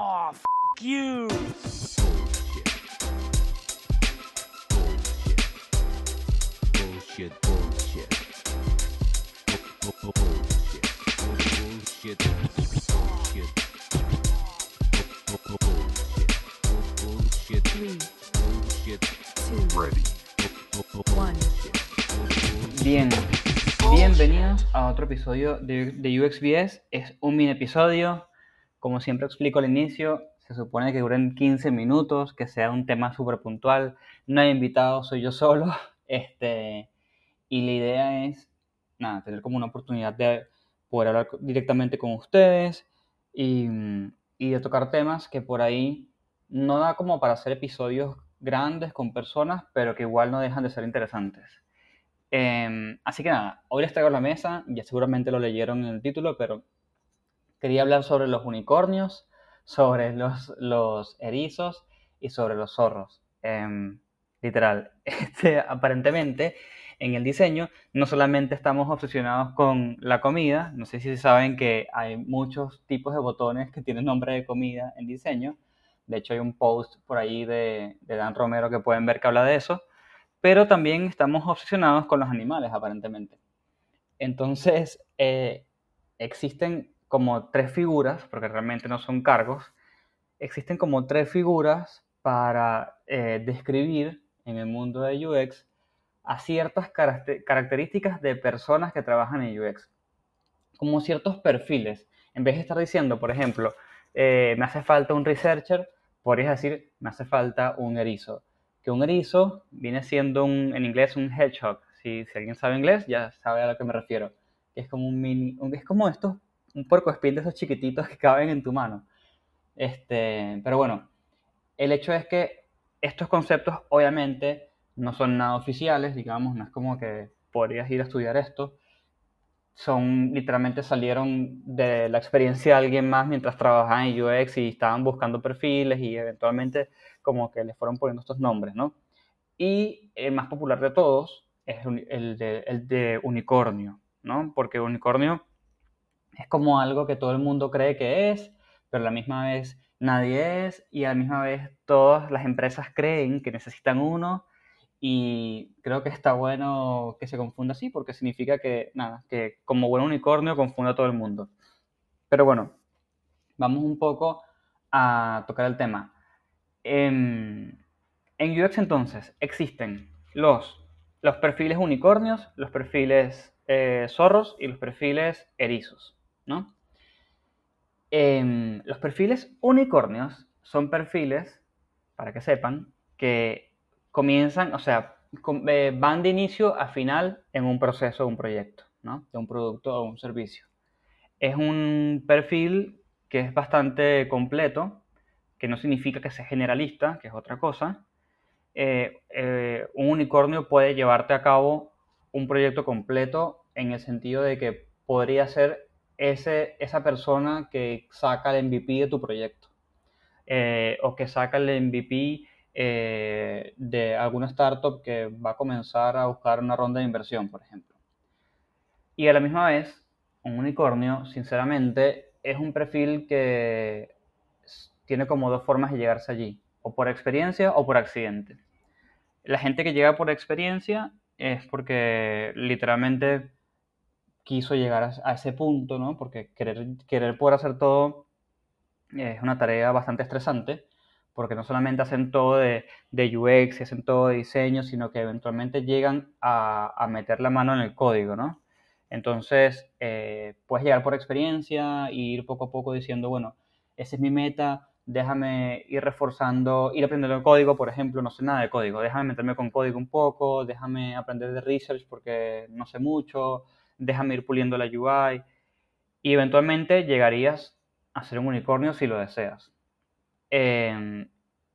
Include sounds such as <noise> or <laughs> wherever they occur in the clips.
Oh, f you. Bullshit, bullshit. Bu- bu- Bullshit. Bullshit. Bullshit. Bu- bu- Bullshit. Bu- Bullshit. Three, Bullshit. two, Ready. Bu- bu- bu- one. Bullshit. Bien, bienvenidos a otro episodio de, de UXBS. Es un mini episodio. Como siempre explico al inicio, se supone que duren 15 minutos, que sea un tema súper puntual. No hay invitados, soy yo solo. <laughs> Este, y la idea es, nada, tener como una oportunidad de poder hablar directamente con ustedes y, y de tocar temas que por ahí no da como para hacer episodios grandes con personas, pero que igual no dejan de ser interesantes. Em, así que nada, hoy les traigo la mesa, ya seguramente lo leyeron en el título, pero quería hablar sobre los unicornios, sobre los, los erizos y sobre los zorros. Em, literal, <laughs> este, aparentemente en el diseño no solamente estamos obsesionados con la comida, no sé si saben que hay muchos tipos de botones que tienen nombre de comida en diseño. De hecho, hay un post por ahí de, de Dan Romero que pueden ver que habla de eso pero también estamos obsesionados con los animales, aparentemente. Entonces, eh, existen como tres figuras, porque realmente no son cargos, existen como tres figuras para eh, describir en el mundo de UX a ciertas caracte- características de personas que trabajan en UX, como ciertos perfiles. En vez de estar diciendo, por ejemplo, eh, me hace falta un researcher, podrías decir, me hace falta un erizo que un erizo viene siendo un, en inglés un hedgehog. Si, si alguien sabe inglés, ya sabe a lo que me refiero. Es como un mini, es como estos, un puercoespín de esos chiquititos que caben en tu mano. Este, pero bueno, el hecho es que estos conceptos obviamente no son nada oficiales, digamos, no es como que podrías ir a estudiar esto. Son, literalmente salieron de la experiencia de alguien más mientras trabajaba en UX y estaban buscando perfiles y eventualmente como que le fueron poniendo estos nombres, ¿no? Y el más popular de todos es el de, el de unicornio, ¿no? Porque unicornio es como algo que todo el mundo cree que es, pero a la misma vez nadie es, y a la misma vez todas las empresas creen que necesitan uno, y creo que está bueno que se confunda así, porque significa que, nada, que como buen unicornio confunda a todo el mundo. Pero bueno, vamos un poco a tocar el tema. En, en UX entonces existen los, los perfiles unicornios, los perfiles eh, zorros y los perfiles erizos, ¿no? Em, los perfiles unicornios son perfiles, para que sepan, que comienzan, o sea, eh, van de inicio a final en un proceso un proyecto, ¿no? De un producto o un servicio. Es un perfil que es bastante completo, que no significa que sea generalista, que es otra cosa. Eh, eh, un unicornio puede llevarte a cabo un proyecto completo en el sentido de que podría ser ese, esa persona que saca el MVP de tu proyecto eh, o que saca el MVP eh, de alguna startup que va a comenzar a buscar una ronda de inversión, por ejemplo. Y a la misma vez, un unicornio, sinceramente, es un perfil que tiene como dos formas de llegarse allí, o por experiencia o por accidente. La gente que llega por experiencia es porque literalmente quiso llegar a, ese punto, ¿no? Porque querer, querer poder hacer todo es una tarea bastante estresante, porque no solamente hacen todo de, de UX hacen todo de diseño, sino que eventualmente llegan a, a meter la mano en el código, ¿no? Entonces, eh, puedes llegar por experiencia e ir poco a poco diciendo, bueno, esa es mi meta, déjame ir reforzando, ir aprendiendo el código, por ejemplo, no sé nada de código, déjame meterme con código un poco, déjame aprender de research porque no sé mucho, déjame ir puliendo la UI y eventualmente llegarías a ser un unicornio si lo deseas. Eh,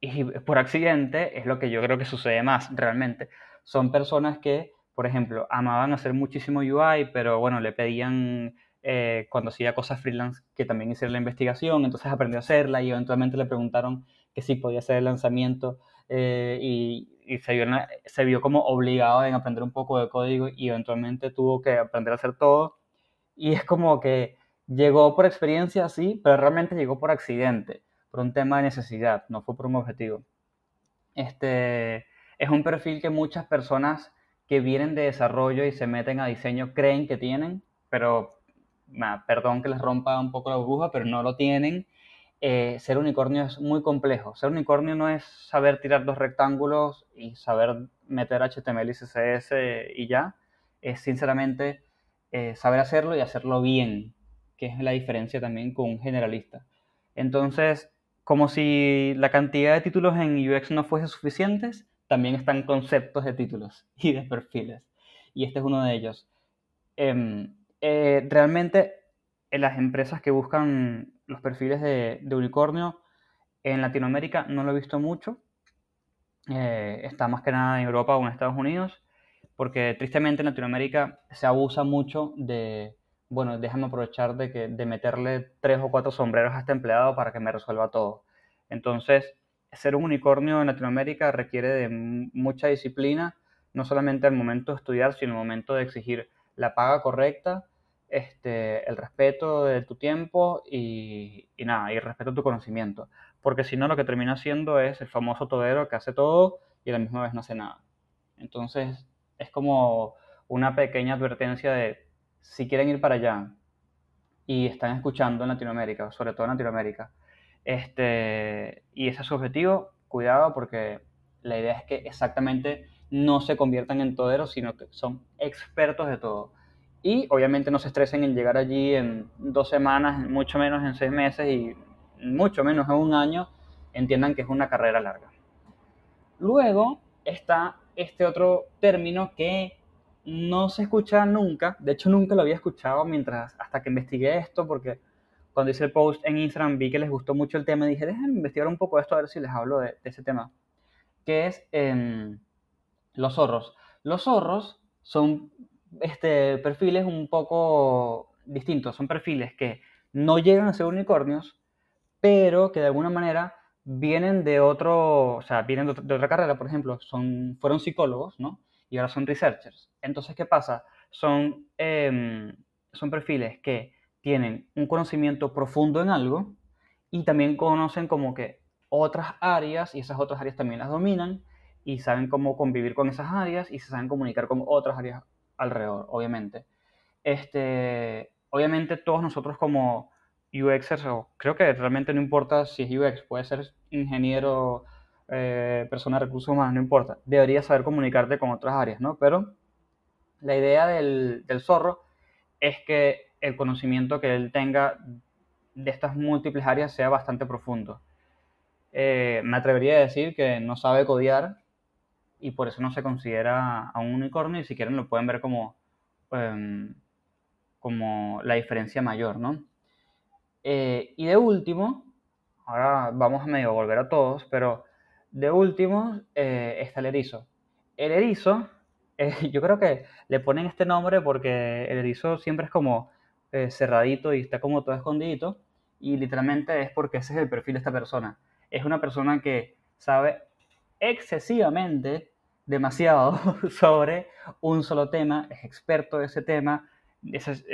y por accidente es lo que yo creo que sucede más realmente. Son personas que, por ejemplo, amaban hacer muchísimo UI, pero bueno, le pedían eh, cuando hacía cosas freelance que también hiciera la investigación, entonces aprendió a hacerla y eventualmente le preguntaron que si podía hacer el lanzamiento eh, y, se, vio se vio como obligado en aprender un poco de código y eventualmente tuvo que aprender a hacer todo. Y es como que llegó por experiencia, sí, pero realmente llegó por accidente, por un tema de necesidad, no fue por un objetivo. Este, es un perfil que muchas personas que vienen de desarrollo y se meten a diseño creen que tienen, pero perdón que les rompa un poco la burbuja, pero no lo tienen. Eh, ser unicornio es muy complejo. Ser unicornio no es saber tirar dos rectángulos y saber meter HTML y CSS y ya. Es sinceramente eh, saber hacerlo y hacerlo bien, que es la diferencia también con un generalista. Entonces, como si la cantidad de títulos en UX no fuese suficientes, también están conceptos de títulos <laughs> y de perfiles. Y este es uno de ellos. Em, eh, realmente, en las empresas que buscan los perfiles de, unicornio, en Latinoamérica no lo he visto mucho. Eh, está más que nada en Europa o en Estados Unidos, porque tristemente en Latinoamérica se abusa mucho de, bueno, déjame aprovechar de, que, de meterle tres o cuatro sombreros a este empleado para que me resuelva todo. Entonces, ser un unicornio en Latinoamérica requiere de mucha disciplina, no solamente al momento de estudiar, sino al momento de exigir la paga correcta, este, el respeto de tu tiempo y, nada, y el respeto a tu conocimiento. Porque si no, lo que termina haciendo es el famoso todero que hace todo y a la misma vez no hace nada. Entonces, es como una pequeña advertencia de si quieren ir para allá y están escuchando en Latinoamérica, sobre todo en Latinoamérica, este, y ese es su objetivo, cuidado porque la idea es que exactamente no se conviertan en toderos, sino que son expertos de todo. Y obviamente no se estresen en llegar allí en dos semanas, mucho menos en seis meses y mucho menos en un año, entiendan que es una carrera larga. Luego está este otro término que no se escucha nunca, de hecho nunca lo había escuchado mientras, hasta que investigué esto, porque cuando hice el post en Instagram vi que les gustó mucho el tema y dije, déjenme investigar un poco esto a ver si les hablo de, ese tema, que es em, los zorros. Los zorros son este, perfiles un poco distintos, son perfiles que no llegan a ser unicornios, pero que de alguna manera vienen de otro, o sea, vienen de, otra carrera, por ejemplo, son, fueron psicólogos, ¿no? Y ahora son researchers. Entonces, ¿qué pasa? Son, em, son perfiles que tienen un conocimiento profundo en algo y también conocen como que otras áreas y esas otras áreas también las dominan y saben cómo convivir con esas áreas y se saben comunicar con otras áreas alrededor, obviamente. Este, obviamente todos nosotros como UXers, creo que realmente no importa si es UX, puede ser ingeniero, eh, persona de recursos humanos, no importa, deberías saber comunicarte con otras áreas, ¿no? Pero la idea del, del zorro es que el conocimiento que él tenga de estas múltiples áreas sea bastante profundo. Eh, me atrevería a decir que no sabe codear y por eso no se considera a un unicornio y si quieren lo pueden ver como, em, como la diferencia mayor, ¿no? Eh, y de último, ahora vamos a medio volver a todos, pero de último eh, está el erizo. El erizo, <laughs> yo creo que le ponen este nombre porque el erizo siempre es como eh, cerradito y está como todo escondidito. Y literalmente es porque ese es el perfil de esta persona. Es una persona que sabe excesivamente, demasiado <laughs> sobre un solo tema, es experto de ese tema,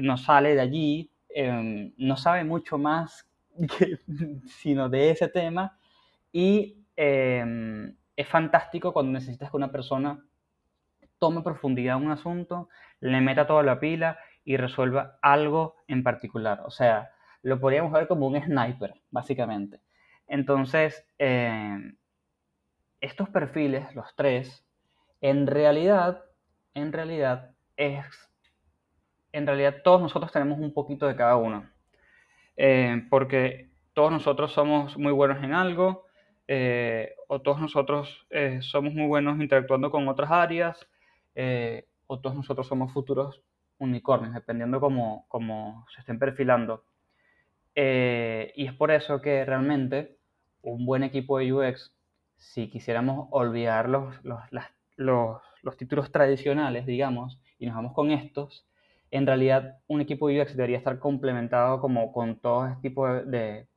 no sale de allí, em, no sabe mucho más <laughs> sino de ese tema. Y em, es fantástico cuando necesitas que una persona tome profundidad en un asunto, le meta toda la pila y resuelva algo en particular. O sea, lo podríamos ver como un sniper, básicamente. Entonces, eh, estos perfiles, los tres, en realidad, en realidad es, en realidad todos nosotros tenemos un poquito de cada uno. Eh, porque todos nosotros somos muy buenos en algo, eh, o todos nosotros somos muy buenos interactuando con otras áreas, o todos nosotros somos futuros unicornios, dependiendo cómo, cómo se estén perfilando. Eh, y es por eso que realmente un buen equipo de UX, si quisiéramos olvidar los, los, los, títulos tradicionales, digamos, y nos vamos con estos, en realidad un equipo de UX debería estar complementado como con todo este tipo de,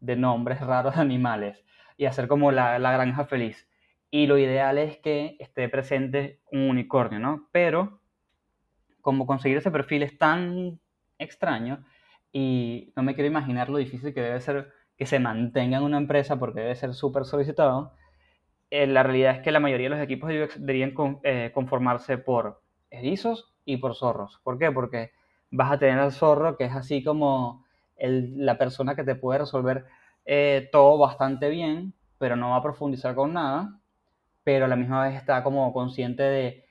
de nombres raros de animales y hacer como la, la, granja feliz. Y lo ideal es que esté presente un unicornio, ¿no? Pero como conseguir ese perfil es tan extraño y no me quiero imaginar lo difícil que debe ser que se mantenga en una empresa porque debe ser súper solicitado, eh, la realidad es que la mayoría de los equipos de UX deberían eh, conformarse por erizos y por zorros. ¿Por qué? Porque vas a tener al zorro que es así como la persona que te puede resolver eh, todo bastante bien, pero no va a profundizar con nada, pero a la misma vez está como consciente de-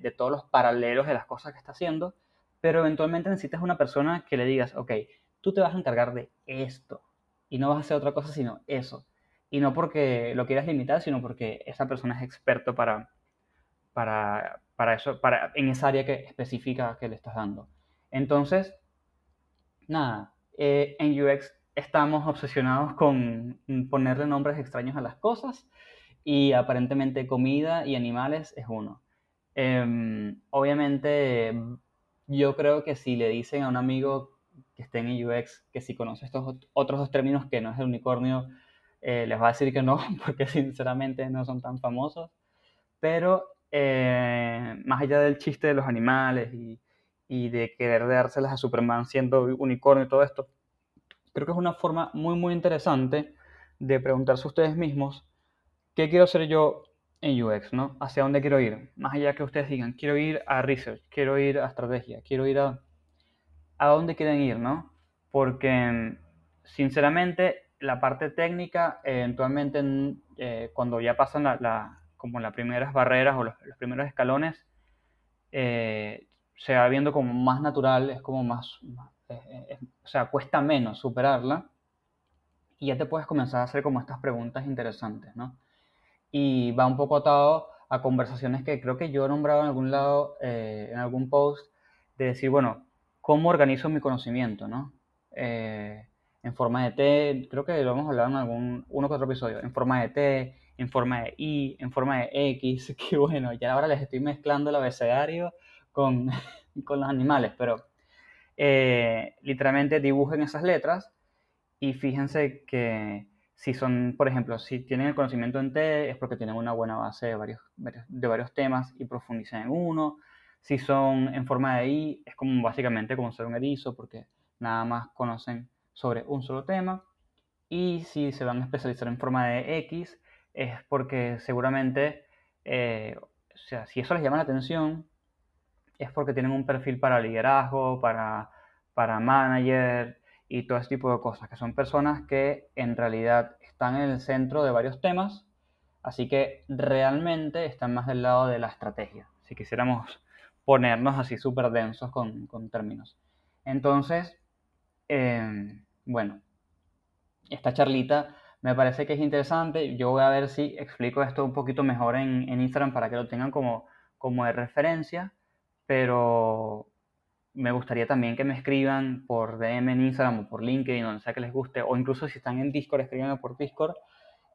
de todos los paralelos de las cosas que está haciendo, pero eventualmente necesitas una persona que le digas, ok, tú te vas a encargar de esto y no vas a hacer otra cosa sino eso. Y no porque lo quieras limitar, sino porque esa persona es experto para, para, para eso, para, en esa área que, específica que le estás dando. Entonces, nada, eh, en UX estamos obsesionados con ponerle nombres extraños a las cosas y aparentemente comida y animales es uno. Em, obviamente, yo creo que si le dicen a un amigo que esté en UX que si conoce estos ot- otros dos términos que no es el unicornio, eh, les va a decir que no, <laughs> porque sinceramente no son tan famosos. Pero eh, más allá del chiste de los animales y, y de querer dárselas a Superman siendo unicornio y todo esto, creo que es una forma muy, muy interesante de preguntarse ustedes mismos ¿qué quiero hacer yo en UX, ¿no? ¿Hacia dónde quiero ir? Más allá que ustedes digan, quiero ir a research, quiero ir a estrategia, quiero ir a... ¿A dónde quieren ir, no? Porque, sinceramente, la parte técnica, eh, eventualmente, en- eh, cuando ya pasan la, como las primeras barreras o los, primeros escalones, eh, se va viendo como más natural, es como más, más- eh, o sea, cuesta menos superarla y ya te puedes comenzar a hacer como estas preguntas interesantes, ¿no? y va un poco atado a conversaciones que creo que yo he nombrado en algún lado, en algún post, de decir, bueno, ¿cómo organizo mi conocimiento, no? En forma de T, creo que lo hemos hablado en algún uno que otro episodio, en forma de T, en forma de I, en forma de X, <laughs> que bueno, ya ahora les estoy mezclando el abecedario con, <laughs> con los animales, pero eh, literalmente dibujen esas letras y fíjense que si son, por ejemplo, si tienen el conocimiento en T, es porque tienen una buena base de varios, de varios temas y profundizan en uno. Si son en forma de I, es como básicamente como ser un erizo, porque nada más conocen sobre un solo tema. Y si se van a especializar en forma de X, es porque seguramente, eh, o sea, si eso les llama la atención, es porque tienen un perfil para liderazgo, para, para manager y todo ese tipo de cosas, que son personas que en realidad están en el centro de varios temas, así que realmente están más del lado de la estrategia, si quisiéramos <laughs> ponernos así súper densos con, con términos. Entonces, eh, bueno, esta charlita me parece que es interesante. Yo voy a ver si explico esto un poquito mejor en, Instagram para que lo tengan como, como de referencia, pero me gustaría también que me escriban por DM en Instagram o por LinkedIn, donde sea que les guste, o incluso si están en Discord, escríbanme por Discord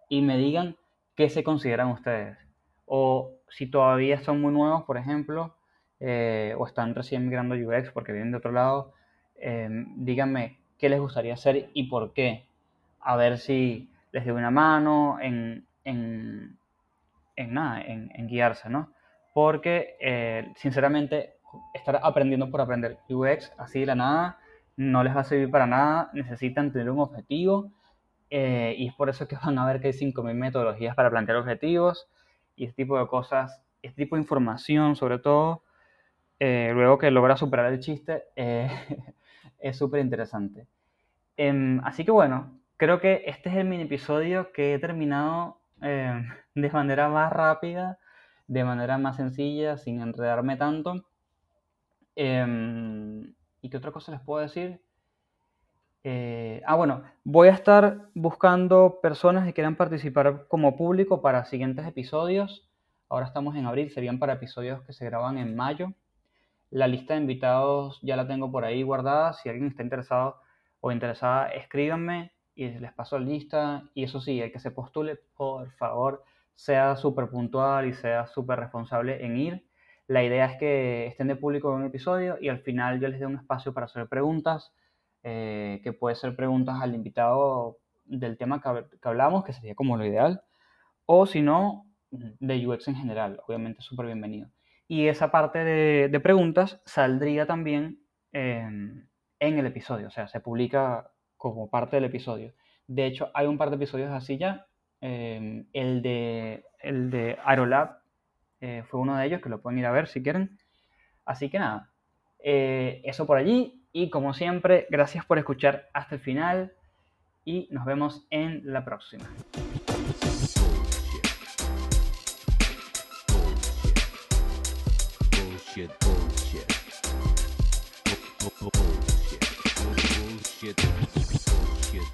y me digan qué se consideran ustedes. O si todavía son muy nuevos, por ejemplo, eh, o están recién migrando a UX porque vienen de otro lado, eh, díganme qué les gustaría hacer y por qué. A ver si les doy una mano en, en, en nada, en, guiarse, ¿no? Porque, eh, sinceramente, estar aprendiendo por aprender UX así de la nada no les va a servir para nada. Necesitan tener un objetivo eh, y es por eso que van a ver que hay 5.000 metodologías para plantear objetivos y este tipo de cosas, este tipo de información sobre todo, eh, luego que logra superar el chiste, <laughs> es súper interesante. Em, así que bueno, creo que este es el mini episodio que he terminado em, <laughs> de manera más rápida, de manera más sencilla, sin enredarme tanto. Em, ¿y qué otra cosa les puedo decir? Eh, ah, bueno, voy a estar buscando personas que quieran participar como público para siguientes episodios. Ahora estamos en abril, serían para episodios que se graban en mayo. La lista de invitados ya la tengo por ahí guardada. Si alguien está interesado o interesada, escríbanme y les paso la lista. Y eso sí, el que se postule, por favor, sea súper puntual y sea súper responsable en ir. La idea es que estén de público en un episodio y al final yo les dé un espacio para hacer preguntas, eh, que puede ser preguntas al invitado del tema que, que hablamos, que sería como lo ideal, o si no, de UX en general, obviamente súper bienvenido. Y esa parte de, preguntas saldría también en el episodio, o sea, se publica como parte del episodio. De hecho, hay un par de episodios así ya. Eh, el de, el de Aerolab eh, fue uno de ellos, que lo pueden ir a ver si quieren. Así que nada, eh, eso por allí. Y como siempre, gracias por escuchar hasta el final. Y nos vemos en la próxima. Bullshit. Bullshit. Bullshit. Bullshit. Bullshit.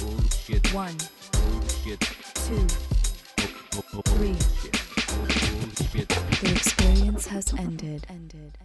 Bullshit. One, Bullshit. two, three. The experience has ended. Ended.